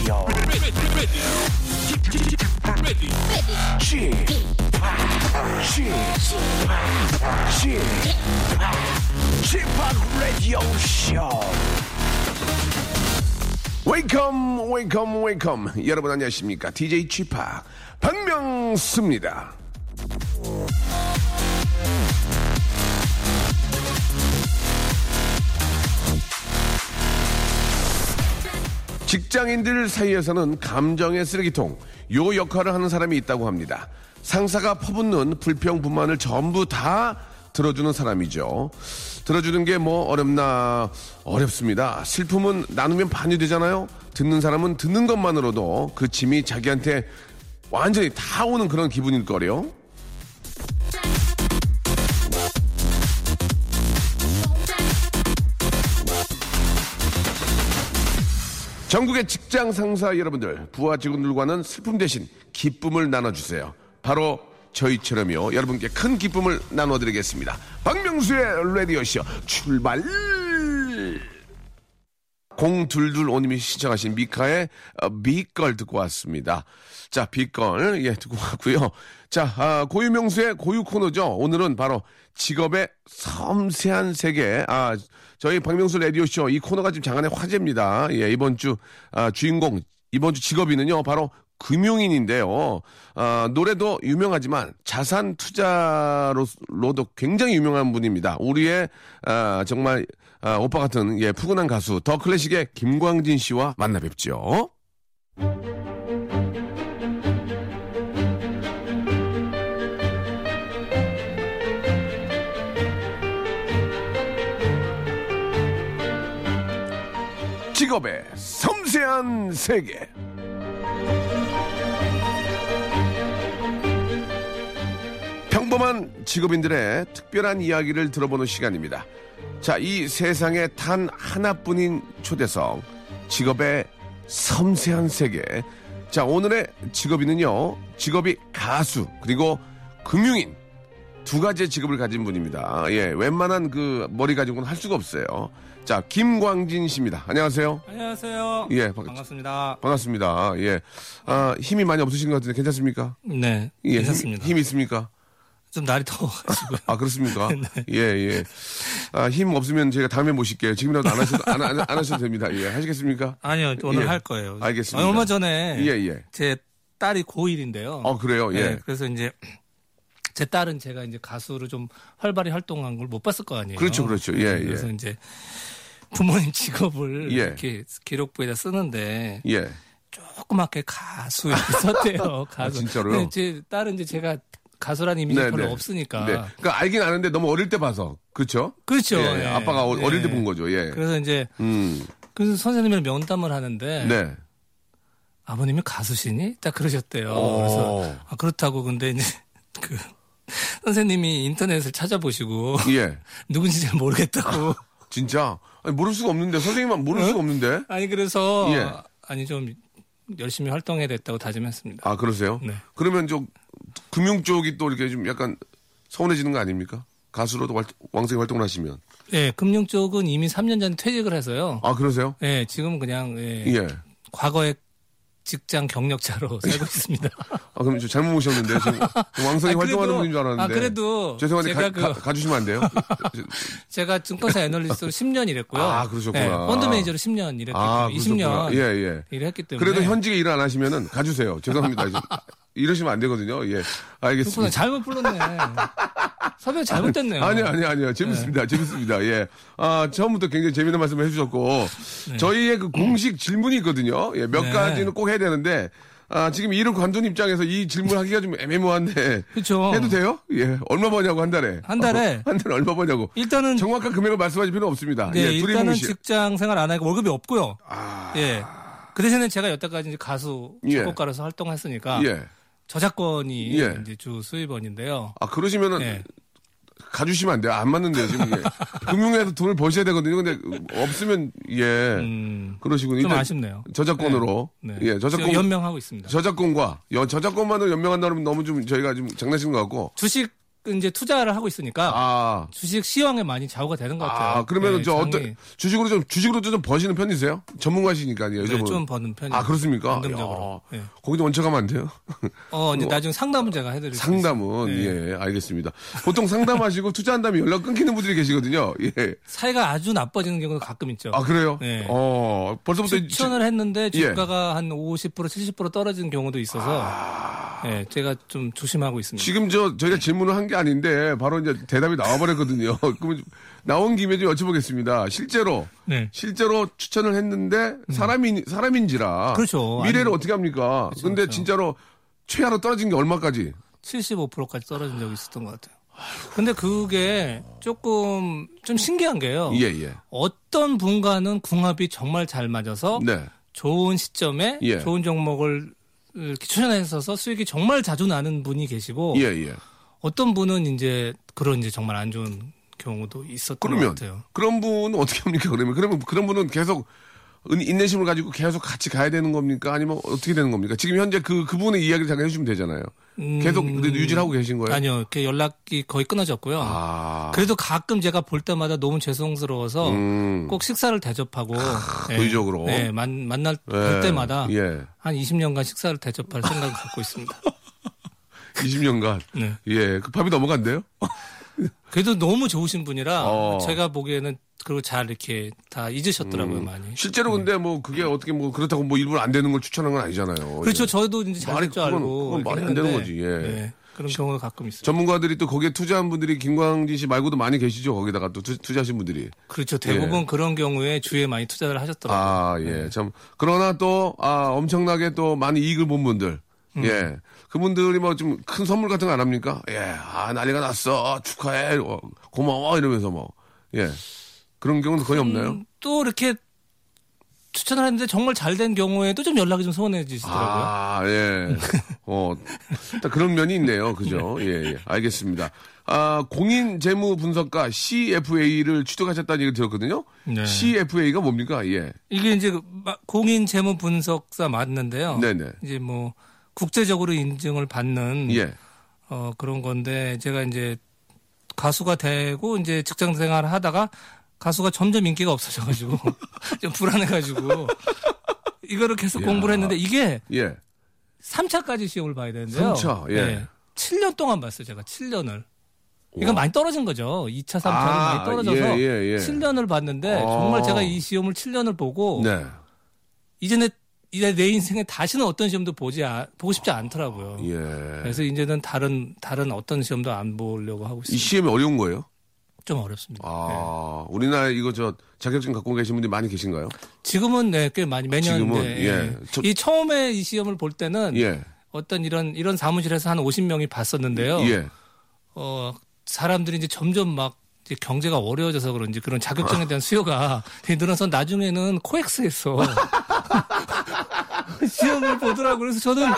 Radio. Radio Show. 웨이컴 웨이컴 웨이컴 여러분 안녕하십니까 DJ 취파 박명수입니다 직장인들 사이에서는 감정의 쓰레기통 요 역할을 하는 사람이 있다고 합니다. 상사가 퍼붓는 불평 불만을 전부 다 들어주는 사람이죠. 들어주는 게 뭐 어렵나 어렵습니다. 슬픔은 나누면 반이 되잖아요. 듣는 사람은 듣는 것만으로도 그 짐이 자기한테 완전히 다 오는 그런 기분일 거래요 전국의 직장 상사 여러분들, 부하 직원들과는 슬픔 대신 기쁨을 나눠주세요. 바로 저희처럼요. 여러분께 큰 기쁨을 나눠드리겠습니다. 박명수의 라디오쇼 출발! 0225님이 신청하신 미카의 어, 비걸 듣고 왔습니다. 자, 비걸, 예, 듣고 왔고요. 자, 아, 고유명수의 고유 코너죠. 오늘은 바로 직업의 섬세한 세계. 아, 저희 박명수 라디오쇼 이 코너가 지금 장안의 화제입니다. 예, 이번 주 아, 주인공, 이번 주 직업인은요, 바로 금융인인데요. 아, 노래도 유명하지만 자산 투자로도 굉장히 유명한 분입니다. 우리의 아, 정말 아, 오빠 같은 예, 푸근한 가수 더 클래식의 김광진 씨와 만나 뵙죠. 직업의 섬세한 세계. 평범한 직업인들의 특별한 이야기를 들어보는 시간입니다. 자, 이 세상에 단 하나뿐인 초대성, 직업의 섬세한 세계. 자, 오늘의 직업인은요, 직업이 가수, 그리고 금융인, 두 가지의 직업을 가진 분입니다. 예, 웬만한 그 머리 가지고는 할 수가 없어요. 자, 김광진 씨입니다. 안녕하세요. 안녕하세요. 예, 반- 반갑습니다. 반갑습니다. 예. 아, 힘이 많이 없으신 것 같은데 괜찮습니까? 네, 예, 괜찮습니다. 힘, 힘 있습니까? 좀 날이 더워가지고. 아, 그렇습니까? 네. 예, 예. 아, 힘 없으면 제가 다음에 모실게요. 지금이라도 안 하셔도, 안, 안, 안 하셔도 됩니다. 예, 하시겠습니까? 아니요, 오늘 예. 할 거예요. 알겠습니다. 얼마 전에 예, 예. 제 딸이 고1인데요. 어, 그래요? 예. 그래서 이제 제 딸은 제가 이제 가수로 좀 활발히 활동한 걸 못 봤을 거 아니에요. 그렇죠, 그렇죠. 예, 예. 그래서 이제 부모님 직업을 예. 이렇게 기록부에다 쓰는데 예. 조그맣게 가수 이렇게 썼대요. 가수. 아, 진짜로요? 제 딸은 이제 제가 가수라는 이미지 네, 별로 네. 없으니까. 네. 그러니까 알긴 아는데 너무 어릴 때 봐서. 그렇죠? 그렇죠. 예, 예. 아빠가 어- 어릴 때 예. 본 거죠. 예. 그래서 이제 음. 그래서 선생님이랑 면담을 하는데 네. 아버님이 가수시니? 딱 그러셨대요. 오. 그래서 아, 그렇다고 근데 이제 그 선생님이 인터넷을 찾아보시고 예. 누군지 잘 모르겠다고. 진짜. 아니, 모를 수가 없는데. 선생님만 모를 수가 없는데. 아니 그래서 예. 아니 좀 열심히 활동해야 됐다고 다짐했습니다. 아, 그러세요? 네. 그러면 좀 금융 쪽이 또 이렇게 좀 약간 서운해지는 거 아닙니까? 가수로도 활- 왕성히 활동을 하시면. 예, 금융 쪽은 이미 3년 전에 퇴직을 해서요. 아, 그러세요? 예, 지금은 그냥 예, 예. 과거의 직장 경력자로 살고 있습니다. 아, 그럼 저 잘못 모셨는데. 지금 왕성히 아, 활동하는 분인 줄 알았는데. 아, 그래도 죄송한데 제가 가, 그- 가, 주시면안 돼요? 제가 증권사 애널리스트로 10년 일했고요. 아, 그러셨구나. 예, 펀드 매니저로 10년 일했기 아, 때문에 20년 그러셨구나. 예, 예. 일했기 때문에 그래도 현직에 일 안 하시면은 가주세요. 죄송합니다. 이러시면 안 되거든요. 예. 알겠습니다. 잘못 불렀네. 섭외 잘못됐네요. 아니요, 아니요, 아니요. 재밌습니다. 재밌습니다. 예. 아, 처음부터 굉장히 재미있는 말씀을 해주셨고, 저희의 그 공식 질문이 있거든요. 예, 몇 네. 가지는 꼭 해야 되는데, 아, 지금 일을 관둔 입장에서 이 질문 하기가 좀 애매모호한데, 그렇죠. 해도 돼요? 예. 얼마 버냐고, 한 달에. 한 달에? 어, 한 달에 얼마 버냐고. 일단은 정확한 금액을 말씀하실 필요는 없습니다. 네, 예, 둘이 일단은. 직장 생활 안 하고 월급이 없고요. 아, 예. 그 대신에 제가 여태까지 가수, 예. 작곡가로서 활동했으니까 예. 저작권이 예. 이제 주 수입원인데요. 아, 그러시면은, 네. 가주시면 안 돼요. 안 맞는데요, 지금. 이게. 금융에서 돈을 버셔야 되거든요. 근데 없으면, 예. 음, 그러시군요. 좀 아쉽네요. 저작권으로. 네. 예, 저작권. 연명하고 있습니다. 저작권과 여, 저작권만으로 연명한다면 너무 좀 저희가 좀 장난치는 것 같고 주식 이제 투자를 하고 있으니까 아, 주식 시황에 많이 좌우가 되는 것 같아요. 아, 그러면 네, 저 장이- 어떤 주식으로 좀 주식으로 좀 버시는 편이세요? 전문가시니까요. 네. 좀 버는 편이에요. 아, 그렇습니까? 안정적으로. 야, 네. 거기도 얹혀가면 안 돼요? 어, 이제 나중에 상담은 제가 해드릴 수 상담은. 네. 예 알겠습니다. 보통 상담하시고 투자한 다음에 연락 끊기는 분들이 계시거든요. 예. 사이가 아주 나빠지는 경우도 가끔 있죠. 아 그래요? 네. 어 벌써부터 추천을 했는데 예. 주가가 한50% 70% 떨어지는 경우도 있어서 예, 제가 좀 조심하고 있습니다. 아. 지금 저 저희가 질문을 한게 아닌데 바로 이제 대답이 나와버렸거든요. 그럼 나온 김에 좀 여쭤보겠습니다. 실제로 네. 실제로 추천을 했는데 사람인 사람인지라 그렇죠. 미래를 아니, 어떻게 합니까? 근데 그렇죠. 진짜로 최하로 떨어진 게 얼마까지? 75%까지 떨어진 적이 있었던 것 같아요. 근데 그게 조금 좀 신기한 게요. 예 예. 어떤 분과는 궁합이 정말 잘 맞아서 네. 좋은 시점에 예. 좋은 종목을 추천해서 수익이 정말 자주 나는 분이 계시고 예 예. 어떤 분은 이제 그런 이제 정말 안 좋은 경우도 있었던 그러면 것 같아요. 그런 분은 어떻게 합니까? 그러면 그러면 그런 분은 계속 인- 인내심을 가지고 계속 같이 가야 되는 겁니까? 아니면 어떻게 되는 겁니까? 지금 현재 그 그분의 이야기를 잠깐 해주시면 되잖아요. 계속 그래도 유지를 하고 계신 거예요? 음. 아니요, 그 연락이 거의 끊어졌고요. 아, 그래도 가끔 제가 볼 때마다 너무 죄송스러워서 음, 꼭 식사를 대접하고 예, 도의적으로. 네, 만, 만날 예, 볼 때마다 예, 한 20년간 식사를 대접할 생각을 갖고 있습니다. 20년간 네. 예, 그 밥이 넘어간대요? 그래도 너무 좋으신 분이라 어. 제가 보기에는 그리고 잘 이렇게 다 잊으셨더라고요 많이. 실제로 근데 뭐 그게 어떻게 뭐 그렇다고 뭐 일부러 안 되는 걸 추천한 건 아니잖아요. 그렇죠. 예. 저도 이제 잘줄 알고 그건 말이 안 되는 거지, 예. 네, 그런 경우가 가끔 있어요. 전문가들이 또 거기에 투자한 분들이 김광진 씨 말고도 많이 계시죠. 거기다가 또 투, 투자하신 분들이. 그렇죠. 대부분 그런 경우에 주에 많이 투자를 하셨더라고요. 아, 예. 참. 그러나 또, 아, 엄청나게 또 많이 이익을 본 분들. 음. 예. 그분들이 뭐 좀 큰 선물 같은 거 안 합니까? 예. 아, 난리가 났어. 축하해. 어, 고마워. 이러면서 뭐. 예. 그런 경우는 거의 없나요? 음, 또 이렇게 추천을 했는데 정말 잘 된 경우에도 좀 연락이 좀 서운해지시더라고요. 아, 예. 어, 딱 그런 면이 있네요. 그죠? 예, 예. 알겠습니다. 아, 공인 재무 분석가 CFA를 취득하셨다는 얘기 들었거든요. 네. CFA가 뭡니까? 예. 이게 이제 공인 재무 분석사 맞는데요. 네네. 이제 뭐 국제적으로 인증을 받는 예. 어, 그런 건데 제가 이제 가수가 되고 이제 직장 생활을 하다가 가수가 점점 인기가 없어져가지고 좀 불안해가지고 이거를 계속 이야. 공부를 했는데 이게 예. 3차까지 시험을 봐야 되는데요. 3차, 예. 7년 동안 봤어요, 제가 7년을. 이건. 많이 떨어진 거죠. 2차, 3차는 아, 많이 떨어져서 예, 예, 예. 7년을 봤는데 아. 정말 제가 이 시험을 7년을 보고 네. 내, 이제 내 인생에 다시는 어떤 시험도 보지 아- 보고 싶지 않더라고요. 예. 그래서 이제는 다른 다른 어떤 시험도 안 보려고 하고 이 있습니다. 시험이 어려운 거예요? 좀 어렵습니다. 네. 아, 우리나라 이거 저 자격증 갖고 계신 분들이 많이 계신가요? 지금은 네, 꽤 많이 매년 지금은, 네, 예. 저- 이 처음에 이 시험을 볼 때는 예. 어떤 이런 이런 사무실에서 한 50명이 봤었는데요. 예. 어, 사람들이 이제 점점 막 경제가 어려워져서 그런지 그런 자격증에 대한 수요가 늘어서 나중에는 코엑스에서 시험을 보더라고요. 그래서 저는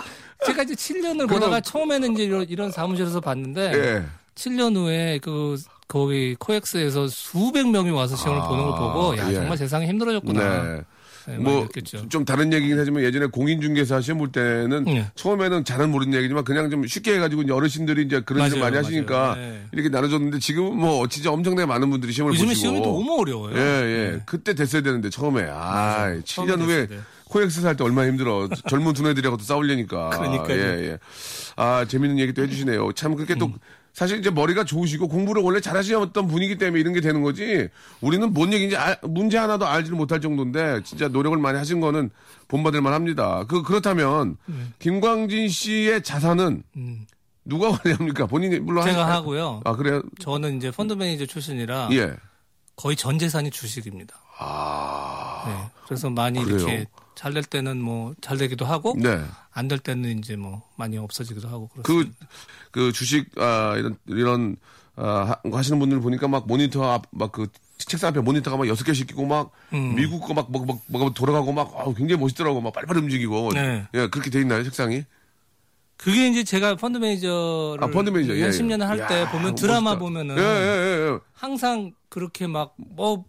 제가 이제 7년을 보다가 처음에는 이제 이런, 이런 사무실에서 봤는데 예. 7년 후에 그 거기 코엑스에서 수백 명이 와서 시험을 아, 보는 걸 보고 야 예. 정말 세상이 힘들어졌구나. 네. 네, 많이 뭐, 느꼈죠. 좀 다른 얘기긴 하지만 예전에 공인중개사 시험 볼 때는 네. 처음에는 잘은 모르는 얘기지만 그냥 좀 쉽게 해가지고 이제 어르신들이 이제 그런 일을 많이 하시니까. 네. 이렇게 나눠줬는데 지금은 뭐 진짜 엄청나게 많은 분들이 시험을 요즘에 보시고. 시험이 너무 어려워요. 예, 예. 그때 됐어야 되는데 처음에. 아, 맞아요. 7년 처음에 후에. 코엑스 살 때 얼마나 힘들어. 젊은 두뇌들하고 또 싸우려니까. 그러니까요. 예, 예. 아, 재밌는 얘기 또 해주시네요. 참 그렇게 음. 또 사실 이제 머리가 좋으시고 공부를 원래 잘하시던 분이기 때문에 이런 게 되는 거지. 우리는 뭔 얘기인지 알- 문제 하나도 알지를 못할 정도인데 진짜 노력을 많이 하신 거는 본받을 만합니다. 그 그렇다면 김광진 씨의 자산은 음. 누가 관리합니까? 본인이 물론 제가 하- 하고요. 아 그래요? 저는 이제 펀드 매니저 출신이라 예. 거의 전 재산이 주식입니다. 아. 네. 그래서 많이 그래요? 이렇게 잘 될 때는 뭐 잘 되기도 하고 네. 안될 때는 이제 뭐 많이 없어지기도 하고 그, 그렇습니다. 그 주식, 아, 이런, 이런, 아, 하- 하시는 분들 보니까 막 모니터 앞, 막 그 책상 앞에 모니터가 막 여섯 개씩 있고 막 음. 미국 거 막, 막, 막, 막 돌아가고 막, 아우, 굉장히 멋있더라고. 막 빨리빨리 움직이고. 네. 예, 그렇게 돼 있나요, 책상이? 그게 이제 제가 펀드 매니저를 아, 펀드 매니저. 예, 한 예. 10년 할때 야, 보면 드라마 멋있다. 보면은 예, 예, 예. 항상 그렇게 막 뭐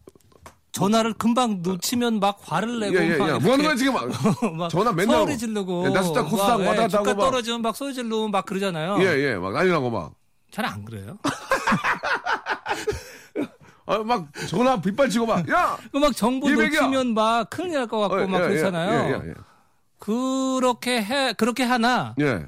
전화를 금방 놓치면 막 화를 예, 내고 예, 막 예. 이렇게 뭐 하는 거야, 지금? 막. 막 전화 맨날 소리. 지르고 예, 나스닥 코스닥 막, 예, 하고 주가 막. 떨어지면 막 소리 지르고 막 그러잖아요. 예, 예. 막 난리 나고 막. 잘 안 그래요. 아, 막 전화 빗발치고 막, 야! 그막 정보. 놓치면 막 큰일 날 것 같고 어, 막 예, 예, 그렇잖아요. 예, 예, 그렇게 해 그렇게 하나 예. 예.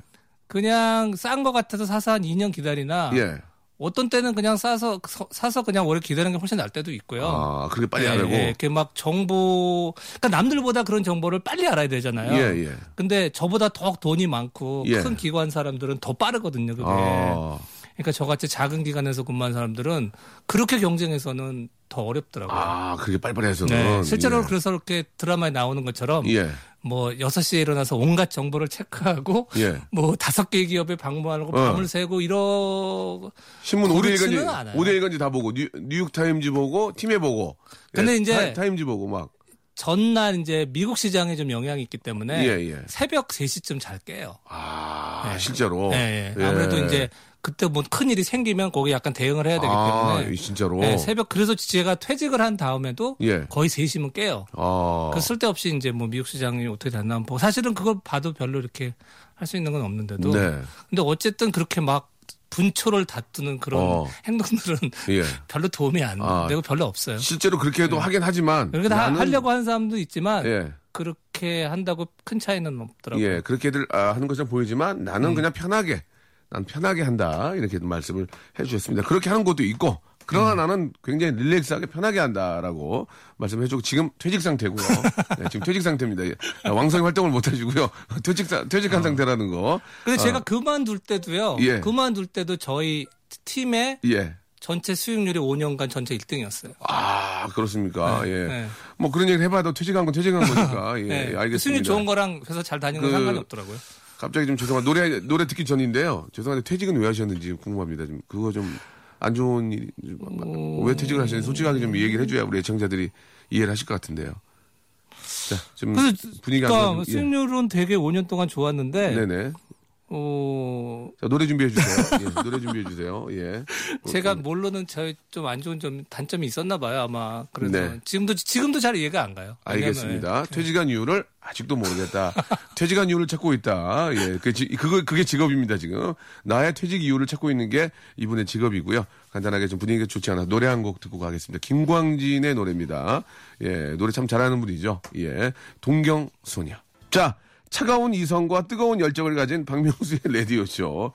그냥 싼 거 같아서 사서 한 2년 기다리나 예. 어떤 때는 그냥 싸서 서- 사서 그냥 오래 기다리는 게 훨씬 날 때도 있고요. 아, 그렇게 빨리 예, 하려고? 예, 이렇게 막 정보 그러니까 남들보다 그런 정보를 빨리 알아야 되잖아요. 예, 예. 근데 저보다 더 돈이 많고 예. 큰 기관 사람들은 더 빠르거든요. 그게. 아, 그러니까 저같이 작은 기관에서 근무한 사람들은 그렇게 경쟁해서는 더 어렵더라고요. 아, 그렇게 빨리빨리 해서는. 네, 실제로 예. 그래서 이렇게 드라마에 나오는 것처럼 예. 뭐 6시에 일어나서 온갖 정보를 체크하고 예. 뭐 다섯 개 기업에 방문하고 어. 밤을 새고 이러 신문 오대 그렇지는 일간지, 않아요. 오대 일간지 다 보고, 뉴, 뉴욕 타임즈 보고, 팀에 보고. 근데 예, 이제 타, 임즈 보고 막. 전날 이제 미국 시장에 좀 영향이 있기 때문에 예, 예. 새벽 3시쯤 잘 깨요. 아, 네. 실제로. 예, 예. 아무래도 이제 그때 뭐 큰일이 생기면 거기 약간 대응을 해야 되기 아, 때문에 진짜로. 네, 새벽 그래서 제가 퇴직을 한 다음에도 예. 거의 3시면 깨요. 아. 그 쓸데없이 이제 뭐 미국 시장이 어떻게 됐나 보고 사실은 그걸 봐도 별로 이렇게 할 수 있는 건 없는데도 네. 근데 어쨌든 그렇게 막 분초를 다투는 그런 어. 행동들은 예. 별로 도움이 안 아. 되고 별로 없어요. 실제로 그렇게 해도 하긴 하지만. 그렇게 다 나는- 하려고 하는 사람도 있지만 예. 그렇게 한다고 큰 차이는 없더라고요. 예. 그렇게들 아, 하는 것처럼 보이지만 나는 음. 그냥 편하게. 난 편하게 한다. 이렇게 말씀을 해 주셨습니다. 그렇게 하는 것도 있고. 그러나 음. 나는 굉장히 릴렉스하게 편하게 한다라고 말씀해주고 지금 퇴직 상태고요. 네, 지금 퇴직 상태입니다. 예. 아, 왕성히 활동을 못 하시고요. 퇴직 사- 퇴직한 상태라는 거. 근데 제가 어, 그만둘 때도요. 예. 그만둘 때도 저희 팀의 예. 전체 수익률이 5년간 전체 1등이었어요. 아 그렇습니까? 예. 네. 뭐 그런 얘기를 해봐도 퇴직한 건 퇴직한 거니까. 예. 네. 알겠습니다. 수익률 좋은 거랑 회사 잘 다니는 건 그- 상관이 없더라고요. 갑자기 좀 죄송한 노래 노래 듣기 전인데요. 죄송한데 퇴직은 왜 하셨는지 궁금합니다. 좀 그거 좀 안 좋은 일, 왜 퇴직을 하셨는지 솔직하게 좀 얘기를 해줘야 우리 애청자들이 이해를 하실 것 같은데요. 자, 좀 분위기가 안 그러니까 예. 수익률은 되게 5년 동안 좋았는데 네네. 어, 자, 노래 준비해 주세요. 예, 노래 준비해 주세요. 예. 제가 모르는 저희 좀안 좋은 점 단점이 있었나 봐요 아마 그래서 네. 지금도 지금도 잘 이해가 안 가요. 알겠습니다. 퇴직한 이유를 아직도 모르겠다. 퇴직한 이유를 찾고 있다. 예, 그, 지- 그거, 그게 직업입니다, 지금. 나의 퇴직 이유를 찾고 있는 게 이분의 직업이고요. 간단하게 좀 분위기가 좋지 않아서 노래 한 곡 듣고 가겠습니다. 김광진의 노래입니다. 예, 노래 참 잘하는 분이죠. 예, 동경 소녀. 자, 차가운 이성과 뜨거운 열정을 가진 박명수의 라디오쇼.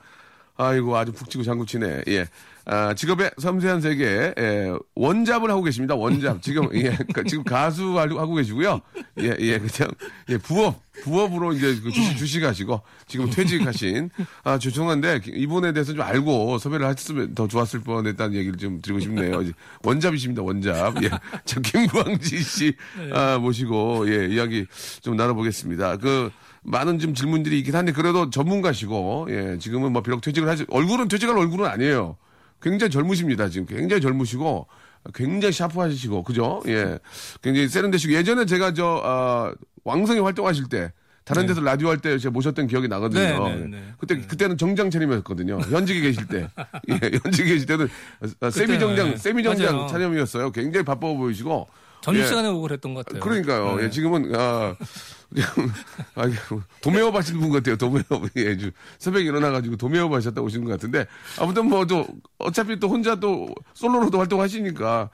아이고, 아주 푹 치고 장구 치네. 예. 아, 직업의 섬세한 세계, 예, 원잡을 하고 계십니다. 원잡. 지금, 예, 그, 지금 가수 하고 계시고요. 예, 예, 그냥, 예, 부업, 부업으로 이제 그 주식, 주식 하시고, 지금 퇴직하신. 아, 죄송한데, 이분에 대해서 좀 알고 섭외를 했으면 더 좋았을 뻔 했다는 얘기를 좀 드리고 싶네요. 원잡이십니다, 원잡. 예. 자, 김광지 씨, 아, 모시고, 예, 이야기 좀 나눠보겠습니다. 그, 많은 좀 질문들이 있긴 한데, 그래도 전문가시고, 예, 지금은 뭐 비록 퇴직을 하지, 얼굴은 퇴직할 얼굴은 아니에요. 굉장히 젊으십니다, 지금. 굉장히 젊으시고, 굉장히 샤프하시고, 그죠? 예. 굉장히 세련되시고, 예전에 제가 저, 아, 왕성히 활동하실 때, 다른 데서 라디오 할 때 제가 모셨던 기억이 나거든요. 네, 네, 예. 네. 그때, 그때는 정장 차림이었거든요. 현직에 계실 때. 예, 현직에 계실 때는 아, 세미 정장, 네. 세미 정장. 차림이었어요. 굉장히 바빠 보이시고. 점심 예. 시간에 오고 그랬던 것 같아요. 그러니까요. 네. 예, 지금은 아, 아, 도매업 하시는 분 같아요. 도매업. 예, 주- 새벽에 일어나가지고 도매업 하셨다 오시는 것 같은데 아무튼 뭐 또 어차피 또 혼자 또 솔로로도 활동하시니까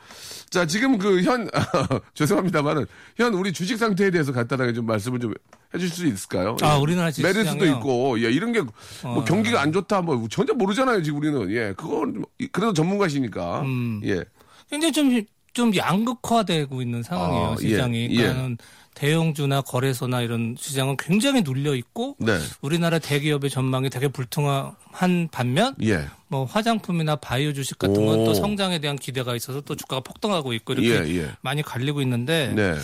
자 지금 그현 죄송합니다만은 현 우리 주식 상태에 대해서 간단하게 좀 말씀을 좀 해주실 수 있을까요? 아, 예. 우리나라 주식 메르스도? 있고 예 이런 게 뭐 어. 경기가 안 좋다 뭐 전혀 모르잖아요 지금 우리는 예 그건 뭐 그래도 전문가시니까 음. 예 굉장히 좀, 좀 양극화되고 있는 상황이에요, 아, 예, 시장이. 예. 그러니까는 대형주나 거래소나 이런 시장은 굉장히 눌려 있고 네. 우리나라 대기업의 전망이 되게 불투명한 반면 예. 뭐 화장품이나 바이오 주식 같은 건 오. 또 성장에 대한 기대가 있어서 또 주가가 폭등하고 있고 이렇게 예, 예. 많이 갈리고 있는데 네.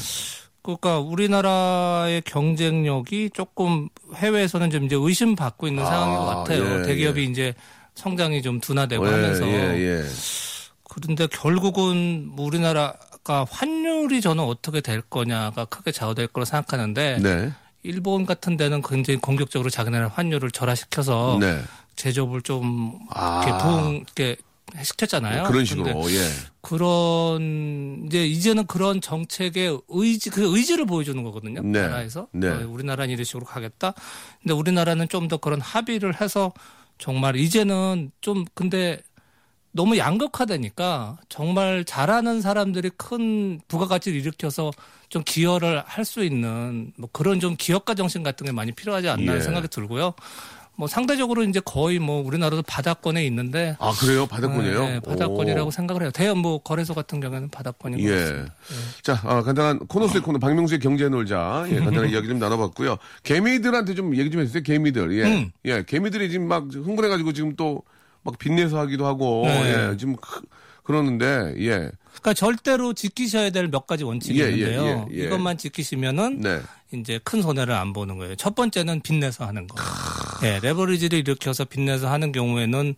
그러니까 우리나라의 경쟁력이 조금 해외에서는 좀 이제 의심받고 있는 아, 상황인 것 같아요. 예, 대기업이 예. 이제 성장이 좀 둔화되고 예, 하면서 예, 예. 그런데 결국은 뭐 우리나라가 환율이 저는 어떻게 될 거냐가 크게 좌우될 거라 생각하는데 네. 일본 같은 데는 굉장히 공격적으로 자기네들 환율을 절하시켜서 네. 제조업을 좀 아. 이렇게 부흥 이렇게 시켰잖아요. 그런 식으로, 예. 그런 이제 이제는 그런 정책의 의지 그 의지를 보여주는 거거든요. 네. 나라에서 네. 어, 우리나라는 이런 식으로 가겠다. 근데 우리나라는 좀 더 그런 합의를 해서 정말 이제는 좀 근데 너무 양극화되니까 정말 잘하는 사람들이 큰 부가가치를 일으켜서 좀 기여를 할 수 있는 뭐 그런 좀 기업가 정신 같은 게 많이 필요하지 않나 예. 생각이 들고요. 뭐 상대적으로 이제 거의 뭐 우리나라도 바닥권에 있는데 아 그래요? 바닥권이에요? 네, 바닥권이라고 오. 생각을 해요. 대형 뭐 거래소 같은 경우에는 바닥권인 것 예. 같습니다. 자, 아, 간단한 코너 속의 코너, 박명수의 경제 놀자. 예, 간단한 이야기 좀 나눠봤고요. 개미들한테 좀 얘기 좀 해주세요, 개미들. 예. 음. 예, 개미들이 지금 막 흥분해가지고 지금 또 막 빚내서 하기도 하고, 네. 예, 지금 크- 그러는데, 예. 그러니까 절대로 지키셔야 될 몇 가지 원칙이 예, 예, 있는데요. 예, 예. 이것만 지키시면은 네. 이제 큰 손해를 안 보는 거예요. 첫 번째는 빚내서 하는 거. 예, 레버리지를 일으켜서 빚내서 하는 경우에는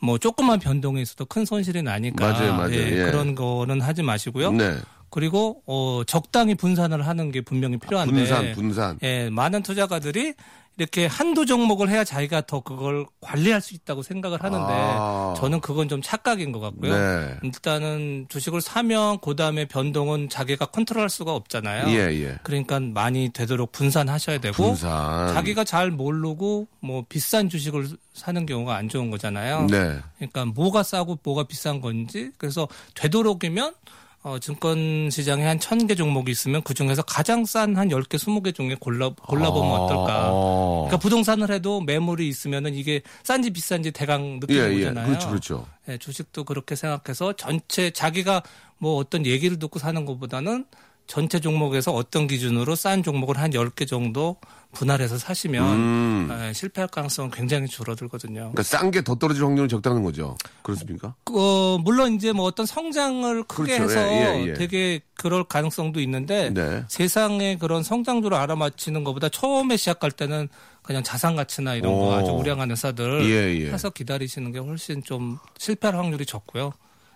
뭐 조그만 변동에 있어도 큰 손실이 나니까 맞아요, 맞아요. 예, 예. 그런 거는 하지 마시고요. 네. 그리고 어 적당히 분산을 하는 게 분명히 필요한데 분산, 분산. 예, 많은 투자가들이 이렇게 한두 종목을 해야 자기가 더 그걸 관리할 수 있다고 생각을 하는데 아. 저는 그건 좀 착각인 것 같고요. 네. 일단은 주식을 사면 그다음에 변동은 자기가 컨트롤할 수가 없잖아요. 예, 예. 그러니까 많이 되도록 분산하셔야 되고 분산. 자기가 잘 모르고 뭐 비싼 주식을 사는 경우가 안 좋은 거잖아요. 네. 그러니까 뭐가 싸고 뭐가 비싼 건지 그래서 되도록이면 어, 증권 시장에 한 천 개 종목이 있으면 그 중에서 가장 싼 한 열개 스무 개 중에 골라 골라보면 아, 어떨까. 어. 그러니까 부동산을 해도 매물이 있으면은 이게 싼지 비싼지 대강 예, 느끼는 예. 거잖아요. 그렇죠, 그렇죠. 예, 주식도 그렇게 생각해서 전체 자기가 뭐 어떤 얘기를 듣고 사는 것보다는 전체 종목에서 어떤 기준으로 싼 종목을 한 10개 정도 분할해서 사시면 음. 예, 실패할 가능성은 굉장히 줄어들거든요. 그러니까 싼 게 더 떨어질 확률은 적다는 거죠. 그렇습니까? 어, 물론 이제 뭐 어떤 성장을 크게 그렇죠. 해서 예, 예, 예. 되게 그럴 가능성도 있는데 네. 세상의 그런 성장주를 알아맞히는 것보다 처음에 시작할 때는 그냥 자산 가치나 이런 오. 거 아주 우량한 회사들 예, 예. 사서 기다리시는 게 훨씬 좀 실패할 확률이 적고요.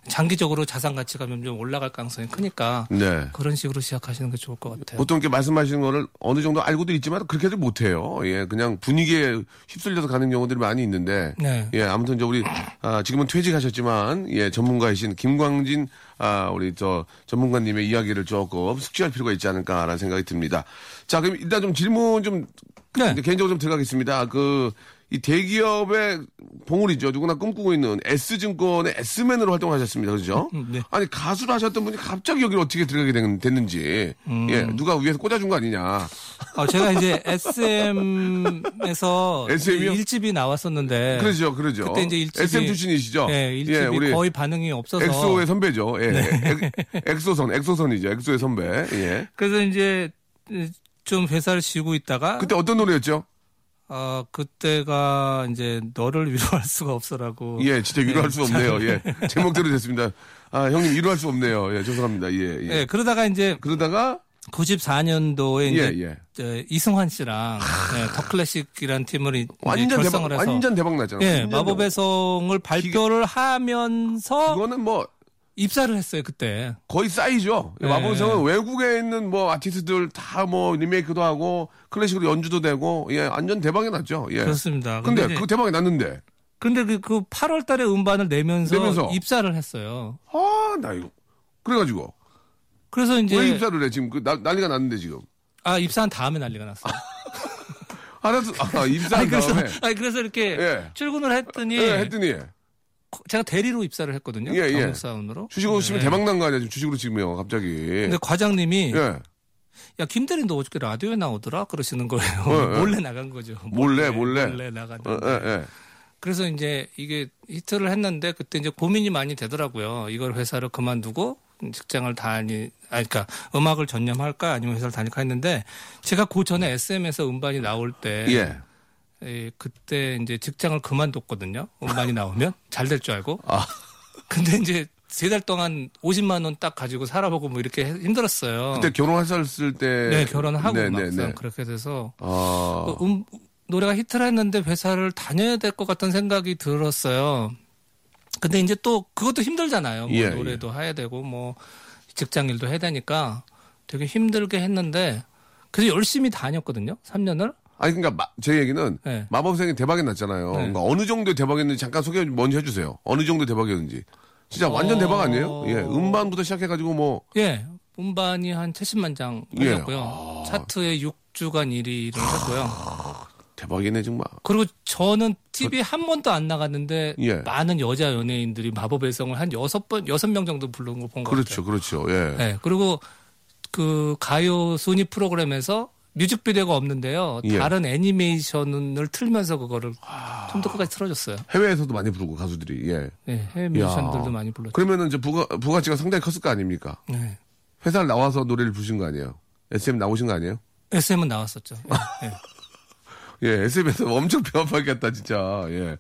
장기적으로 자산 가치가 좀 올라갈 가능성이 크니까 네. 그런 식으로 시작하시는 게 좋을 것 같아요. 보통 이렇게 말씀하시는 거를 어느 정도 알고도 있지만 그렇게도 못해요. 예, 그냥 분위기에 휩쓸려서 가는 경우들이 많이 있는데. 네. 예, 아무튼 저 우리 아, 지금은 퇴직하셨지만 예 전문가이신 김광진 아 우리 저 전문가님의 이야기를 조금 숙지할 필요가 있지 않을까라는 생각이 듭니다. 자, 그럼 일단 좀 질문 좀 네. 개인적으로 좀 들어가겠습니다. 그 이 대기업의 봉우리죠. 누구나 꿈꾸고 있는 S증권의 S맨으로 활동하셨습니다. 그렇죠? 음, 네. 아니 가수를 하셨던 분이 갑자기 여기를 어떻게 들어가게 된- 됐는지 음. 예 누가 위에서 꽂아준 거 아니냐 어, 제가 이제 SM에서 SM 이요? 일집이 나왔었는데 그러죠 그러죠 그때 이제 일집이 SM 출신이시죠 예, 일집이 예, 우리 거의 반응이 없어서 엑소의 선배죠 예 네. 엑, 엑소선 엑소선이죠 엑소의 선배 예 그래서 이제 좀 회사를 쉬고 있다가 그때 어떤 노래였죠 어, 그때가 이제 너를 위로할 수가 없어라고. 예 진짜 위로할 네, 수 없네요. 예. 제목대로 됐습니다. 아 형님 위로할 수 없네요. 예 죄송합니다. 예 예. 예, 그러다가 이제 그러다가 94년도에 예 이제 예. 저 이승환 씨랑 예, 더 클래식이라는 팀을 이제 완전 대박 결성을 해서 완전 대박 났잖아 예, 마법의 성을 발표를 하면서 대박. 그거는 뭐 입사를 했어요, 그때. 거의 싸이죠. 네. 마법성은 외국에 있는 뭐 아티스트들 다 뭐 리메이크도 하고 클래식으로 연주도 되고 예 완전 대박이 났죠. 예. 그렇습니다. 근데 이제- 그 대박이 났는데 근데 그, 그 8월 달에 음반을 내면서, 내면서. 입사를 했어요. 아 나 이거 그래가지고 그래서 이제 왜 입사를 해 지금 그 나- 난리가 났는데 지금 아 입사한 다음에 난리가 났어요. 알았어 아 입사한 아니 그래서 다음에 아니 그래서 이렇게 예. 출근을 했더니 예, 했더니 제가 대리로 입사를 했거든요. 예, 예. 경력사원으로. 주식으로 치면 네. 대박 난 거 아니야 지금 주식으로 치면 갑자기 근데 과장님이 예 야 김대리 너 어저께 라디오에 나오더라 그러시는 거예요. 어, 어. 몰래 나간 거죠. 몰래, 몰래. 몰래 나갔는데. 어, 예, 예. 그래서 이제 이게 히트를 했는데 그때 이제 고민이 많이 되더라고요. 이걸 회사를 그만두고 직장을 다니, 아, 그러니까 음악을 전념할까 아니면 회사를 다닐까 했는데 제가 그 전에 SM에서 음반이 나올 때 예. 예, 그때 이제 직장을 그만뒀거든요. 음반이 나오면 잘 될 줄 알고. 아. 근데 이제 세 달 동안 50만 원 딱 가지고 살아보고 뭐 이렇게 힘들었어요. 그때 결혼하셨을 때 네, 결혼하고 네, 막상 네, 네. 그렇게 돼서 아. 그 음, 노래가 히트를 했는데 회사를 다녀야 될 것 같은 생각이 들었어요. 근데 이제 또 그것도 힘들잖아요. 뭐 예, 노래도 해야 되고 뭐 직장 일도 해야 되니까 되게 힘들게 했는데 그래서 열심히 다녔거든요. 3년을. 아니 그러니까 마- 제 얘기는 네. 마법생이 대박이 났잖아요. 네. 그러니까 어느 정도 대박이었는지 잠깐 소개 먼저 해주세요. 어느 정도 대박이었는지. 진짜 완전 어. 대박 아니에요? 예, 음반부터 시작해가지고 뭐 예. 음반이 한 70만 장 예. 팔렸고요. 차트에 6주간 1위를 했고요. 대박이네 정말. 그리고 저는 TV 한 번도 안 나갔는데 예. 많은 여자 연예인들이 마법의 성을 한 여섯 번 여섯 명 정도 부른 거본것 그렇죠, 같아요. 그렇죠. 예. 네, 그리고 그 가요 순위 프로그램에서 뮤직비디오가 없는데요. 예. 다른 애니메이션을 틀면서 그거를 좀더 끝까지 틀어줬어요. 해외에서도 많이 부르고 가수들이. 예. 네, 해외 뮤지션들도 많이 불렀죠. 그러면은 이제 부가 부가치가 상당히 컸을 거 아닙니까? 네. 회사를 나와서 노래를 부르신 거 아니에요? SM 나오신 거 아니에요? SM은 나왔었죠. 네, 네. 예, SM에서 엄청 배워봤겠다, 진짜. 예.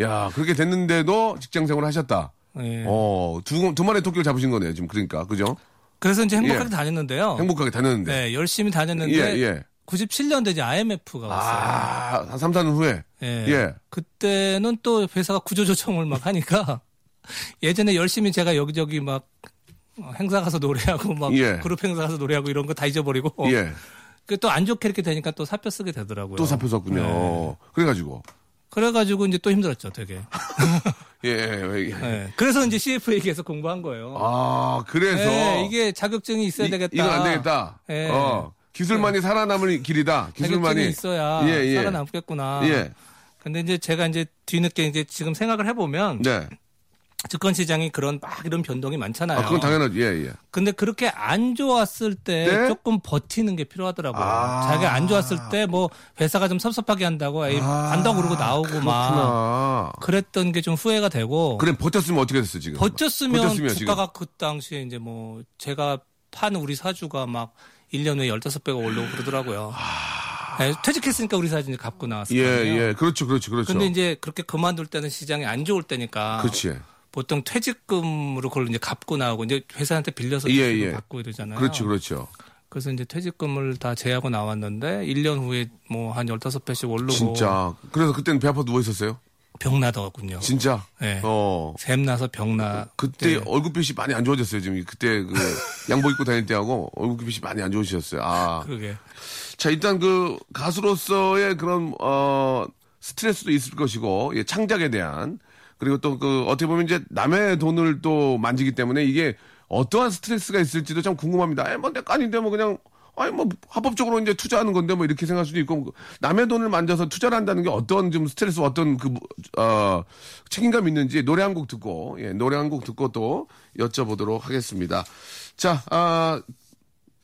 야, 그렇게 됐는데도 직장 생활을 하셨다. 네. 어, 두, 두 마리 토끼를 잡으신 거네요, 지금. 그러니까. 그죠? 그래서 이제 행복하게 예. 다녔는데요. 행복하게 다녔는데. 네, 열심히 다녔는데 예, 예. 97년대 이제 IMF가 왔어요. 아, 한 3, 4년 후에. 예. 예. 그때는 또 회사가 구조 조정을 막 하니까 예전에 열심히 제가 여기저기 막 행사 가서 노래하고 막 예. 그룹 행사 가서 노래하고 이런 거 다 잊어버리고 예. 그또안 좋게 이렇게 되니까 또 사표 쓰게 되더라고요. 또 사표 썼군요. 네. 그래가지고. 그래가지고 이제 또 힘들었죠, 되게. 예, 예. 예. 네. 그래서 이제 CFA 계서 공부한 거예요. 아, 그래서. 네, 이게 자격증이 있어야 이- 되겠다. 이건 안 되겠다. 예. 어. 기술만이 살아남을 길이다. 기술만이. 있어야 예, 예. 살아남겠구나. 예. 근데 이제 제가 이제 뒤늦게 이제 지금 생각을 해보면 네. 증권 시장이 그런 막 이런 변동이 많잖아요. 아, 그건 당연하지. 예, 예. 근데 그렇게 안 좋았을 때 네? 조금 버티는 게 필요하더라고요. 아. 자기가 안 좋았을 때 뭐 회사가 좀 섭섭하게 한다고 에이, 간다고 그러고 나오고 막 그렇구나. 그랬던 게 좀 후회가 되고 그래, 버텼으면 어떻게 됐어, 지금? 버텼으면, 버텼으면 지금. 주가가 그 당시에 이제 뭐 제가 판 우리 사주가 막 1년 후에 15배가 올라오고 그러더라고요. 네, 퇴직했으니까 우리 사주 이제 갚고 나왔어요. 아. 예, 예. 그렇죠, 그렇죠, 그렇죠. 근데 이제 그렇게 그만둘 때는 시장이 안 좋을 때니까 그렇지. 보통 퇴직금으로 그걸 이제 갚고 나오고 이제 회사한테 빌려서 예, 예. 받고 이러잖아요. 그렇죠, 그렇죠. 그래서 이제 퇴직금을 다 제하고 나왔는데 1년 후에 뭐 한 15배씩 오르고 진짜. 그래서 그때는 배 아파 누워 있었어요? 병 나더군요. 진짜? 네. 어. 샘 나서 병 나. 그때 네. 얼굴빛이 많이 안 좋아졌어요, 지금. 그때 그 양복 입고 다닐 때하고 얼굴빛이 많이 안 좋으셨어요. 아. 그러게. 자, 일단 그 가수로서의 그런 어 스트레스도 있을 것이고 예, 창작에 대한 그리고 또 그 어떻게 보면 이제 남의 돈을 또 만지기 때문에 이게 어떠한 스트레스가 있을지도 참 궁금합니다. 아니 뭐내 깐인데 뭐 그냥 아니 뭐 합법적으로 이제 투자하는 건데 뭐 이렇게 생각할 수도 있고 남의 돈을 만져서 투자를 한다는 게 어떤 좀 스트레스 어떤 그어 책임감 있는지 노래 한 곡 듣고 예 노래 한 곡 듣고 또 여쭤보도록 하겠습니다. 자, 아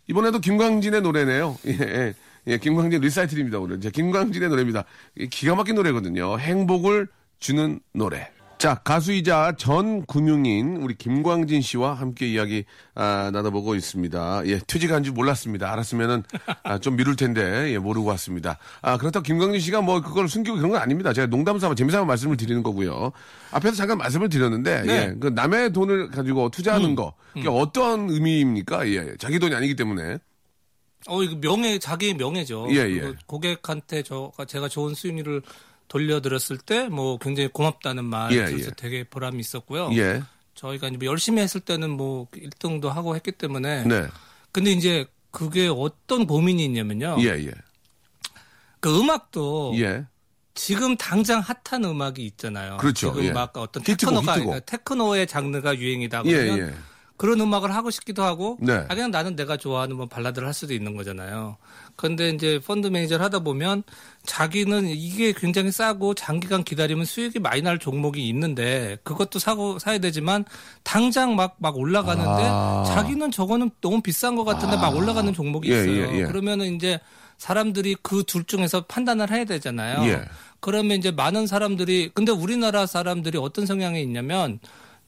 이번에도 김광진의 노래네요. 예, 예, 예, 김광진 리사이틀입니다, 오늘. 자, 김광진의 노래입니다. 이 기가 막힌 노래거든요. 행복을 주는 노래. 자, 가수이자 전 군용인 우리 김광진 씨와 함께 이야기 아, 나눠보고 있습니다. 예, 퇴직한 줄 몰랐습니다. 알았으면은 아, 좀 미룰 텐데 예, 모르고 왔습니다. 아, 그렇다고 김광진 씨가 뭐 그걸 숨기고 그런 건 아닙니다. 제가 농담 삼아 재미삼아 말씀을 드리는 거고요. 앞에서 잠깐 말씀을 드렸는데 네. 예, 그 남의 돈을 가지고 투자하는 거 그게 어떤 의미입니까? 예, 자기 돈이 아니기 때문에. 어, 이거 명예, 자기의 명예죠. 예, 예. 그리고 고객한테 저, 제가 좋은 수익률을 돌려드렸을 때 뭐 굉장히 고맙다는 말 예, 들어서 예. 되게 보람이 있었고요. 예. 저희가 이제 뭐 열심히 했을 때는 뭐 1등도 하고 했기 때문에. 네. 근데 이제 그게 어떤 고민이 있냐면요. 예, 예. 그 음악도 예. 지금 당장 핫한 음악이 있잖아요. 그렇죠. 지금 예. 막 어떤 히트곡, 테크노가 히트곡. 테크노의 장르가 유행이다 예, 그러면 예. 그런 음악을 하고 싶기도 하고 네. 아 그냥 나는 내가 좋아하는 뭐 발라드를 할 수도 있는 거잖아요. 그런데 이제 펀드 매니저를 하다 보면 자기는 이게 굉장히 싸고 장기간 기다리면 수익이 많이 날 종목이 있는데 그것도 사고 사야 되지만 당장 막 막 올라가는데 아. 자기는 저거는 너무 비싼 것 같은데 막 올라가는 종목이 예, 있어요. 예, 예. 그러면은 이제 사람들이 그 둘 중에서 판단을 해야 되잖아요. 예. 그러면 이제 많은 사람들이 근데 우리나라 사람들이 어떤 성향이 있냐면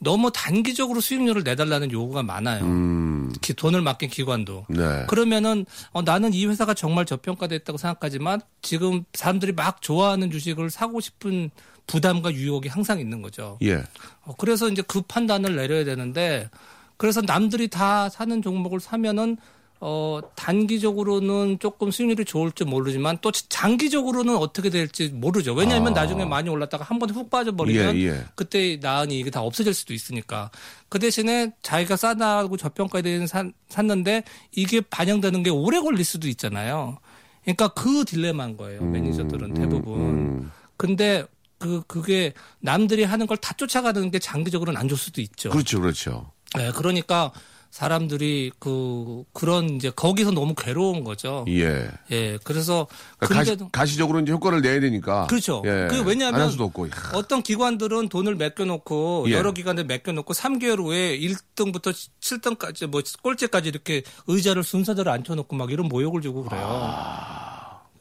너무 단기적으로 수익률을 내달라는 요구가 많아요. 음. 기- 돈을 맡긴 기관도. 네. 그러면은 어, 나는 이 회사가 정말 저평가됐다고 생각하지만 지금 사람들이 막 좋아하는 주식을 사고 싶은 부담과 유혹이 항상 있는 거죠. 예. 어, 그래서 이제 그 판단을 내려야 되는데 그래서 남들이 다 사는 종목을 사면은 어 단기적으로는 조금 수익률이 좋을지 모르지만 또 장기적으로는 어떻게 될지 모르죠. 왜냐하면 나중에 많이 올랐다가 한 번에 훅 빠져버리면 아. 예, 예. 그때 나은 이익이 다 없어질 수도 있으니까 그 대신에 자기가 싸다고 저평가에 대해 샀는데 이게 반영되는 게 오래 걸릴 수도 있잖아요. 그러니까 그 딜레마인 거예요. 매니저들은 대부분. 음. 근데 그 그게 남들이 하는 걸 다 쫓아가는 게 장기적으로는 안 좋을 수도 있죠. 그렇죠, 그렇죠. 네, 그러니까 사람들이 그 그런 이제 거기서 너무 괴로운 거죠. 예. 예. 그래서 그러니까 가시, 가시적으로 이제 효과를 내야 되니까. 그렇죠. 예. 그게 왜냐하면 안할 수도 없고. 어떤 기관들은 돈을 맡겨놓고 예. 여러 기관에 맡겨놓고 3개월 후에 1등부터 7등까지 뭐 꼴찌까지 이렇게 의자를 순서대로 앉혀놓고 막 이런 모욕을 주고 그래요.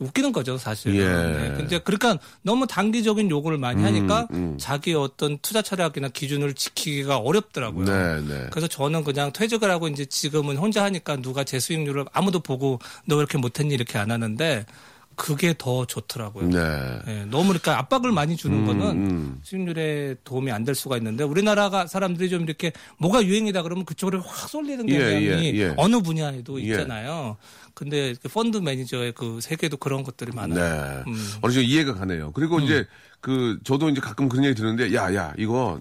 웃기는 거죠, 사실. 아. 예. 네. 근데 그러니까 너무 단기적인 요구를 많이 음, 하니까 음. 자기 어떤 투자 철학이나 기준을 지키기가 어렵더라고요. 네, 네. 그래서 저는 그냥 퇴직을 하고 이제 지금은 혼자 하니까 누가 제 수익률을 아무도 보고 너 왜 이렇게 못했니 이렇게 안 하는데 그게 더 좋더라고요. 네. 예, 너무 그러니까 압박을 많이 주는 음, 거는 음. 수익률에 도움이 안 될 수가 있는데 우리나라가 사람들이 좀 이렇게 뭐가 유행이다 그러면 그쪽으로 확 쏠리는 예, 경향이 예, 예. 어느 분야에도 예. 있잖아요. 근데 그 펀드 매니저의 그 세계도 그런 것들이 많아요. 네. 음. 어느 정도 이해가 가네요. 그리고 이제 그 저도 이제 가끔 그런 얘기 듣는데 야, 야, 이거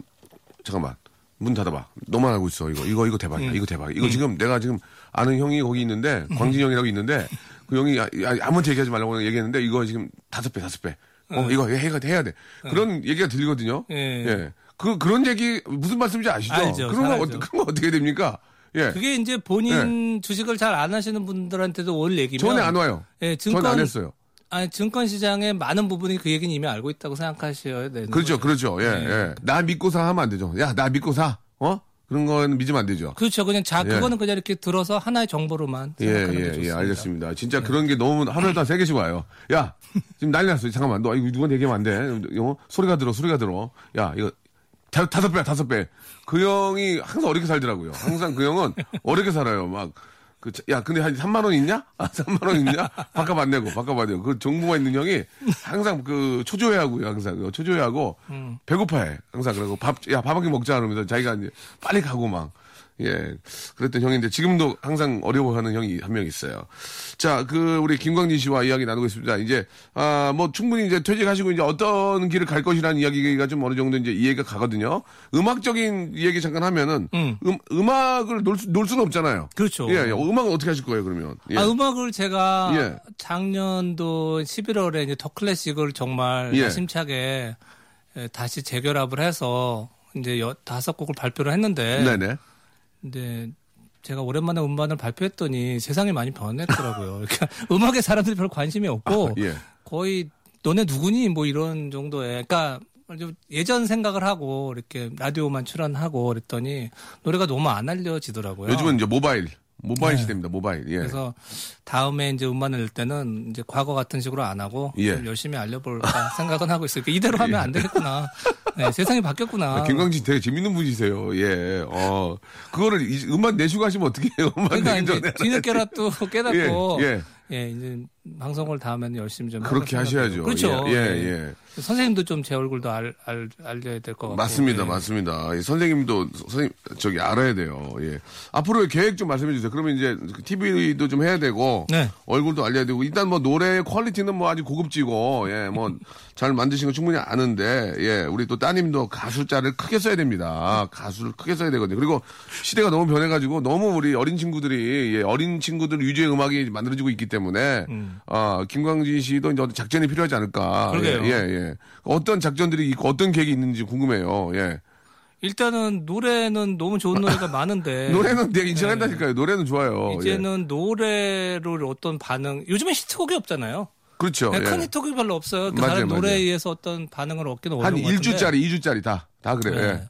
잠깐만. 문 닫아봐. 너만 알고 있어. 이거, 이거, 이거 대박이야. 음. 이거 대박. 이거 지금 내가 지금 아는 형이 거기 있는데, 광진 형이라고 있는데, 그 형이 야, 야, 아무한테 얘기하지 말라고 얘기했는데, 이거 지금 다섯 배, 다섯 배. 어, 이거 해야, 해야 돼. 그런 얘기가 들리거든요. 예. 예. 그, 그런 얘기, 무슨 말씀인지 아시죠? 알죠. 그런 거, 알죠. 그런 거 어떻게 됩니까? 예. 그게 이제 본인 주식을 잘 안 하시는 분들한테도 올 얘기면 전에 안 와요. 예, 증권 안 했어요. 아니 증권 시장의 많은 부분이 그 얘기는 이미 알고 있다고 생각하셔야 되는 그렇죠, 거죠. 그렇죠. 예, 네. 예. 나 믿고 사 하면 안 되죠. 야, 나 믿고 사. 어? 그런 거는 믿으면 안 되죠. 그렇죠. 그냥 자 예. 그거는 그냥 이렇게 들어서 하나의 정보로만 예, 생각하는 게 예, 좋습니다. 예, 알겠습니다. 진짜 그런 게 너무 하루에 다세 개씩 와요. 야, 지금 난리 났어. 잠깐만, 너 이거 누구한테 얘기하면 안 돼. 어? 소리가 들어, 소리가 들어. 야, 이거 다, 다섯 배야, 다섯 배. 그 형이 항상 어렵게 살더라고요. 항상 그 형은 어렵게 살아요. 막, 그, 야, 근데 한 3만 원 있냐? 아, 3만 원 있냐? 바꿔 안 내고, 바꿔 안 내고. 그 정보가 있는 형이 항상 그 초조해하고요, 항상. 그 초조해하고 배고파해. 항상 그러고 밥, 야, 밥한개 먹자 그러면서 자기가 이제 빨리 가고 막. 예. 그랬던 형인데 지금도 항상 어려워하는 형이 한 명 있어요. 자, 그 우리 김광진 씨와 이야기 나누고 있습니다. 이제 아, 뭐 충분히 이제 퇴직하시고 이제 어떤 길을 갈 것이라는 이야기가 좀 어느 정도 이제 이해가 가거든요. 음악적인 이야기 잠깐 하면은 음. 음, 음악을 놀, 수, 놀 수는 없잖아요. 그렇죠. 예, 예. 음악은 어떻게 하실 거예요, 그러면? 예. 아, 음악을 제가 예. 작년도 11월에 이제 더 클래식을 정말 예. 야심차게 예, 다시 재결합을 해서 이제 여, 다섯 곡을 발표를 했는데 네네. 근데 제가 오랜만에 음반을 발표했더니 세상이 많이 변했더라고요. 그러니까 음악에 사람들이 별 관심이 없고 예. 거의 너네 누구니 뭐 이런 정도의 그러니까 좀 예전 생각을 하고 이렇게 라디오만 출연하고 그랬더니 노래가 너무 안 알려지더라고요. 요즘은 이제 모바일, 모바일 네. 시대입니다, 모바일. 예. 그래서 다음에 이제 음반을 낼 때는 이제 과거 같은 식으로 안 하고 예. 좀 열심히 알려볼까 생각은 하고 있어요. 그러니까 이대로 하면 안 되겠구나. 네, 세상이 바뀌었구나. 아, 김광진 되게 재밌는 분이세요. 예. 어. 그거를 이- 음악 내시고 하시면 어떻게 해요? 음악 그러니까 이제. 뒤늦게라도 깨닫고 예, 예. 예, 이제 방송을 다음에는 열심히 좀 그렇게. 하셔야죠. 그렇죠. 예, 예, 예. 선생님도 좀 제 얼굴도 알, 알, 알려야 될 것 같고. 맞습니다, 예. 맞습니다. 이 선생님도 선생님 저기 알아야 돼요. 예. 앞으로의 계획 좀 말씀해 주세요. 그러면 이제 TV도 좀 해야 되고 네. 얼굴도 알려야 되고 일단 뭐 노래 퀄리티는 뭐 아주 고급지고 예, 뭐 잘 만드신 거 충분히 아는데 예, 우리 또 따님도 가수자를 크게 써야 됩니다. 가수를 크게 써야 되거든요. 그리고 시대가 너무 변해가지고 너무 우리 어린 친구들이 예, 어린 친구들 위주의 음악이 만들어지고 있기 때문에 아 김광진 씨도 이제 어떤 작전이 필요하지 않을까. 음. 그러게요. 예, 예, 예. 어떤 작전들이 있고 어떤 계획이 있는지 궁금해요. 예. 일단은 노래는 너무 좋은 노래가 많은데. 노래는 내가 인정한다니까요. 노래는 좋아요. 예. 네. 이제는 노래를 어떤 반응, 요즘엔 히트곡이 없잖아요. 그렇죠. 네, 예. 큰 히트곡이 별로 없어요. 그 맞아요, 사람 노래에 맞아요. 의해서 어떤 반응을 얻기는 한 어려운 것 같은데. 1주짜리, 2주짜리 다. 다 그래요. 예.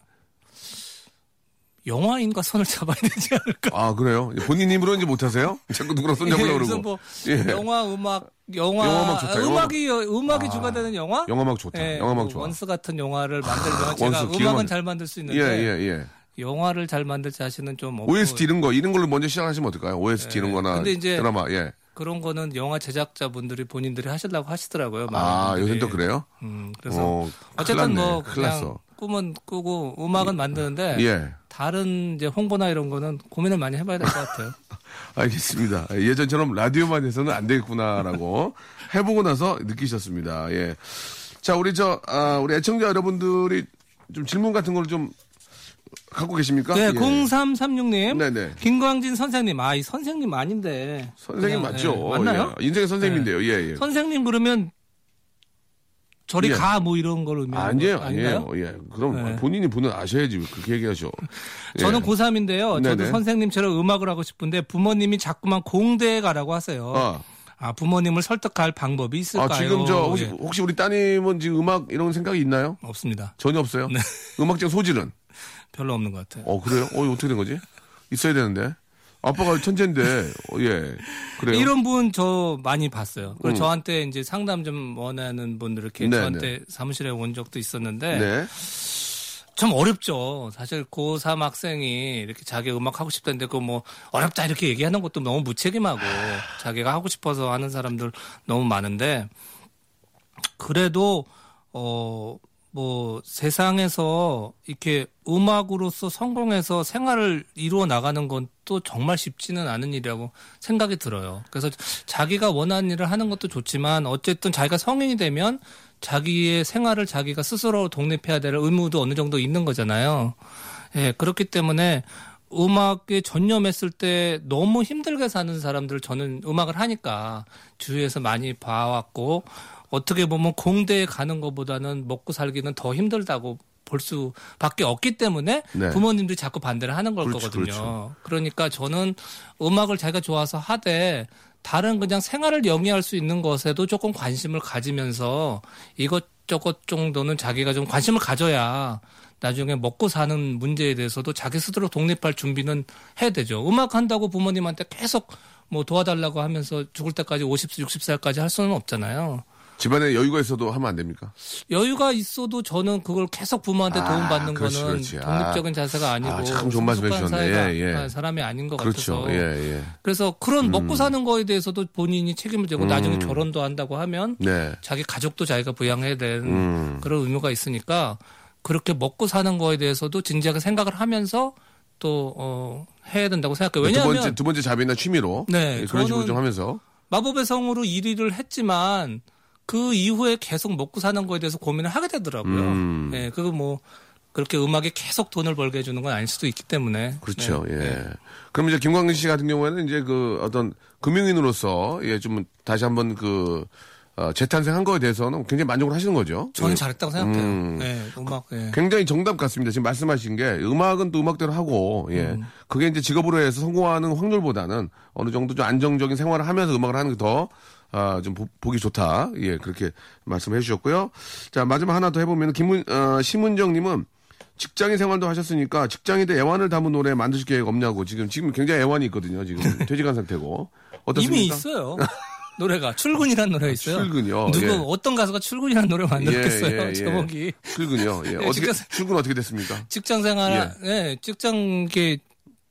네. 영화인과 선을 잡아야 되지 않을까? 아, 그래요? 본인 힘으로는 이제 못하세요? 자꾸 누구랑 손 잡으려고 무슨 그러고. 뭐 예. 영화 음악 영화 영화 음악 좋다, 아, 영화 음악이 음악이 아, 주가 되는 영화? 영화 음악 좋다. 예, 영화 음악 뭐 좋아. 원스 같은 영화를 만들면 제가 원스 음악은 막- 잘 만들 수 예, 있는데 예, 예. 영화를 잘 만들 자신은 좀 없고 OST 이런 거, 이런 걸로 먼저 시작하시면 어떨까요? OST 이런 거나 예. 근데 이제 드라마, 예. 그런 거는 영화 제작자분들이 본인들이 하시려고 하시더라고요. 아. 요즘 또 그래요? 음, 그래서 어. 뭐 큰일 그냥 났어. 꿈은 꾸고 음악은 만드는데 예. 다른 이제 홍보나 이런 거는 고민을 많이 해봐야 될 것 같아요. 알겠습니다. 예전처럼 라디오만 해서는 안 되겠구나라고 해보고 나서 느끼셨습니다. 예. 자, 우리 저, 아, 우리 애청자 여러분들이 좀 질문 같은 걸 좀 갖고 계십니까? 네, 예. 0336님. 네네. 김광진 선생님. 아, 이 선생님 아닌데. 선생님 그냥, 맞죠? 예, 맞나요? 예. 인생의 선생님인데요. 예, 예. 선생님 그러면 저리 예. 가뭐 이런 걸 의미하는 아니에요, 거 아닌가요? 아니에요. 예. 그럼 네. 본인이 분은 아셔야지 왜 그렇게 얘기하셔. 예. 저는 고3인데요. 저도 네네. 선생님처럼 음악을 하고 싶은데 부모님이 자꾸만 공대에 가라고 하세요. 아, 아, 부모님을 설득할 방법이 있을까요? 아, 지금 저 혹시, 예. 혹시 우리 따님은 지금 음악 이런 생각이 있나요? 없습니다. 전혀 없어요. 네. 음악적 소질은? 별로 없는 것 같아요. 어 그래요? 어 어떻게 된 거지? 있어야 되는데. 아빠가 천재인데, 어, 예. 그래요. 이런 분 저 많이 봤어요. 그리고 음. 저한테 이제 상담 좀 원하는 분들 이렇게 네, 저한테 사무실에 온 적도 있었는데 네. 참 어렵죠. 사실 고3 학생이 이렇게 자기 음악 하고 싶다는데 그 뭐 어렵다 이렇게 얘기하는 것도 너무 무책임하고 자기가 하고 싶어서 하는 사람들 너무 많은데 그래도 어 뭐 세상에서 이렇게 음악으로서 성공해서 생활을 이루어 나가는 건 또 정말 쉽지는 않은 일이라고 생각이 들어요. 그래서 자기가 원하는 일을 하는 것도 좋지만 어쨌든 자기가 성인이 되면 자기의 생활을 자기가 스스로 독립해야 될 의무도 어느 정도 있는 거잖아요. 예, 그렇기 때문에 음악에 전념했을 때 너무 힘들게 사는 사람들 저는 음악을 하니까 주위에서 많이 봐왔고 어떻게 보면 공대에 가는 것보다는 먹고 살기는 더 힘들다고 볼 수밖에 없기 때문에 네. 부모님들이 자꾸 반대를 하는 걸 그렇죠, 거거든요. 그렇죠. 그러니까 저는 음악을 자기가 좋아서 하되 다른 그냥 생활을 영위할 수 있는 것에도 조금 관심을 가지면서 이것저것 정도는 자기가 좀 관심을 가져야 나중에 먹고 사는 문제에 대해서도 자기 스스로 독립할 준비는 해야 되죠. 음악 한다고 부모님한테 계속 뭐 도와달라고 하면서 죽을 때까지 50, 60살까지 할 수는 없잖아요. 집안에 여유가 있어도 하면 안 됩니까? 여유가 있어도 저는 그걸 계속 부모한테 아, 도움받는 그렇지, 거는 그렇지. 아. 독립적인 자세가 아니고 아, 참 좋은 말씀 성숙한 해주셨네. 예, 예. 아, 사람이 아닌 것 그렇죠. 같아서 예, 예. 그래서 그런 먹고 사는 거에 대해서도 본인이 책임을 지고 나중에 결혼도 한다고 하면 네. 자기 가족도 자기가 부양해야 되는 음. 그런 의무가 있으니까 그렇게 먹고 사는 거에 대해서도 진지하게 생각을 하면서 또 어, 해야 된다고 생각해요. 두 왜냐하면 번째, 두 번째 자비나 취미로. 네, 예, 그런 식으로 좀 하면서. 마법의 성으로 1위를 했지만 그 이후에 계속 먹고 사는 거에 대해서 고민을 하게 되더라고요. 음. 예, 그거 뭐 그렇게 음악에 계속 돈을 벌게 해주는 건 아닐 수도 있기 때문에. 그렇죠. 네. 예. 그럼 이제 김광근 씨 같은 경우에는 이제 그 어떤 금융인으로서 예, 좀 다시 한번 그 어, 재탄생한 거에 대해서는 굉장히 만족을 하시는 거죠. 저는 예. 잘했다고 생각해요. 음. 예, 음악. 예. 굉장히 정답 같습니다. 지금 말씀하신 게 음악은 또 음악대로 하고 예. 음. 그게 이제 직업으로 해서 성공하는 확률보다는 어느 정도 좀 안정적인 생활을 하면서 음악을 하는 게 더 아, 좀 보, 보기 좋다. 예, 그렇게 말씀해 주셨고요. 자, 마지막 하나 더 해보면, 김문, 어, 심은정님은 직장인 생활도 하셨으니까 직장인들 애완을 담은 노래 만드실 계획 없냐고 지금, 지금 굉장히 애완이 있거든요. 지금 퇴직한 상태고. 어떻습니까? 이미 있어요. 노래가 출근이라는 노래가 있어요. 출근이요? 누구 예. 어떤 가수가 출근이라는 노래 만들었겠어요. 예, 예, 예. 제목이 출근이요. 예. 네, 어떻게, 직장- 출근 어떻게 됐습니까? 직장 생활, 예, 직장 이게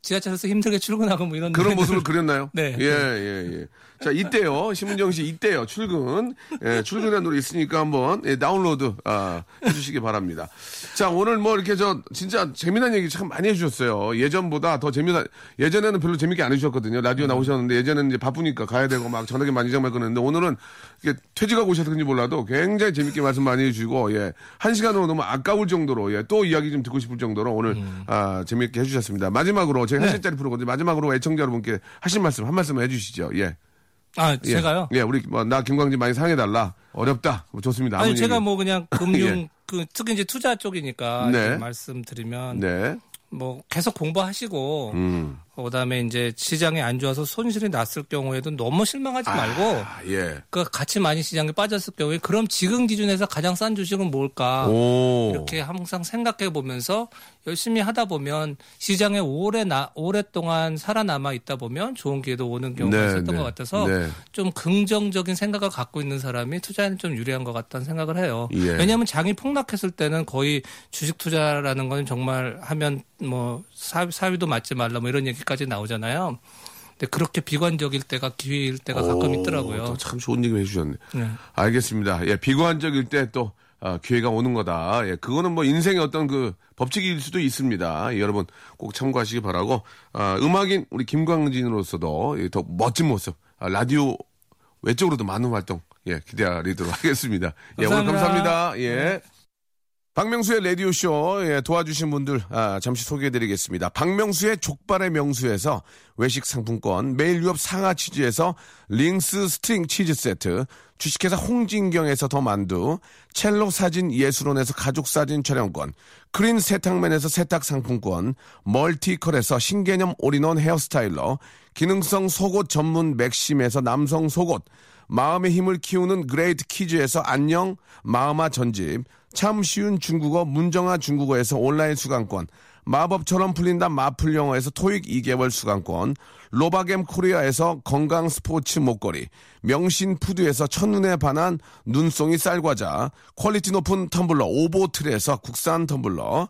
지하철에서 힘들게 출근하고 뭐 이런 그런 모습을 그렸나요? 네. 예, 예, 예. 자, 이때요. 심은정 씨, 이때요. 출근. 예, 출근이라는 노래 있으니까 한번 예, 다운로드 아, 해 주시기 바랍니다. 자, 오늘 뭐 이렇게 저 진짜 재미난 얘기 참 많이 해 주셨어요. 예전보다 더 재미난, 예전에는 별로 재밌게 안 해 주셨거든요. 라디오 나오셨는데 예전에는 이제 바쁘니까 가야 되고 막 전화기 많이 장말 끊는데 오늘은 이게 퇴직하고 오셨는지 몰라도 굉장히 재밌게 말씀 많이 해 주시고, 예. 한 시간으로 너무 아까울 정도로, 예. 또 이야기 좀 듣고 싶을 정도로 오늘, 아, 재밌게 해 주셨습니다. 마지막으로, 한 네. 시짜리 프로거든요. 마지막으로 애청자 여러분께 하실 말씀, 한 말씀 해주시죠. 예. 아, 예. 제가요? 예, 우리, 뭐, 나 김광진 많이 사랑해달라. 어렵다. 뭐 좋습니다. 아니 제가 얘기. 뭐 그냥 금융 예. 그 특히 이제 투자 쪽이니까 네. 말씀드리면 네. 뭐 계속 공부하시고 음. 그다음에 이제 시장이 안 좋아서 손실이 났을 경우에도 너무 실망하지 말고 아, 예. 그 같이 많이 시장에 빠졌을 경우에 그럼 지금 기준에서 가장 싼 주식은 뭘까? 오. 이렇게 항상 생각해 보면서 열심히 하다 보면 시장에 오래 나 오랫동안 살아남아 있다 보면 좋은 기회도 오는 경우가 네, 있었던 네. 것 같아서 네. 좀 긍정적인 생각을 갖고 있는 사람이 투자에는 좀 유리한 것 같다는 생각을 해요. 예. 왜냐하면 장이 폭락했을 때는 거의 주식 투자라는 건 정말 하면 뭐 사, 사위도 맞지 말라 뭐 이런 얘기 까지 나오잖아요. 근데 그렇게 비관적일 때가 기회일 때가 가끔 오, 있더라고요. 또참 좋은 얘기 해주셨네. 네. 알겠습니다. 예, 비관적일 때 또, 아, 기회가 오는 거다. 예, 그거는 뭐 인생의 어떤 그 법칙일 수도 있습니다. 예, 여러분 꼭 참고하시기 바라고, 아, 음악인 우리 김광진으로서도 예, 더 멋진 모습, 아, 라디오 외적으로도 많은 활동, 예, 기대하도록 하겠습니다. 예, 오늘 감사합니다. 감사합니다. 예. 박명수의 라디오쇼 예, 도와주신 분들 아, 잠시 소개해드리겠습니다. 박명수의 족발의 명수에서 외식 상품권, 매일 유업 상하 치즈에서 링스 string 치즈 세트, 주식회사 홍진경에서 더 만두, 첼로 사진 예술원에서 가족 사진 촬영권, 크린 세탁맨에서 세탁 상품권, 멀티컬에서 신개념 올인원 hair styler, 기능성 속옷 전문 맥심에서 남성 속옷, 마음의 힘을 키우는 그레이트 키즈에서 안녕 마음아 전집, 참 쉬운 중국어 문정아 중국어에서 온라인 수강권, 마법처럼 풀린다 마풀 영어에서 토익 2개월 수강권, 로바겜 코리아에서 건강 스포츠 목걸이, 명신 푸드에서 첫눈에 반한 눈송이 쌀과자, 퀄리티 높은 텀블러 오보틀에서 국산 텀블러,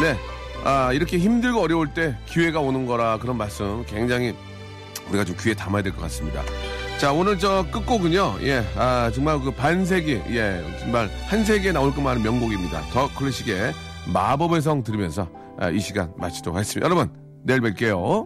네. 아, 이렇게 힘들고 어려울 때 기회가 오는 거라 그런 말씀 굉장히 우리가 좀 귀에 담아야 될 것 같습니다. 자, 오늘 저 끝곡은요, 예, 아, 정말 그 반세기, 예, 정말 한 세기에 나올 것만 한 명곡입니다. 더 클래식의 마법의 성 들으면서 아, 이 시간 마치도록 하겠습니다. 여러분, 내일 뵐게요.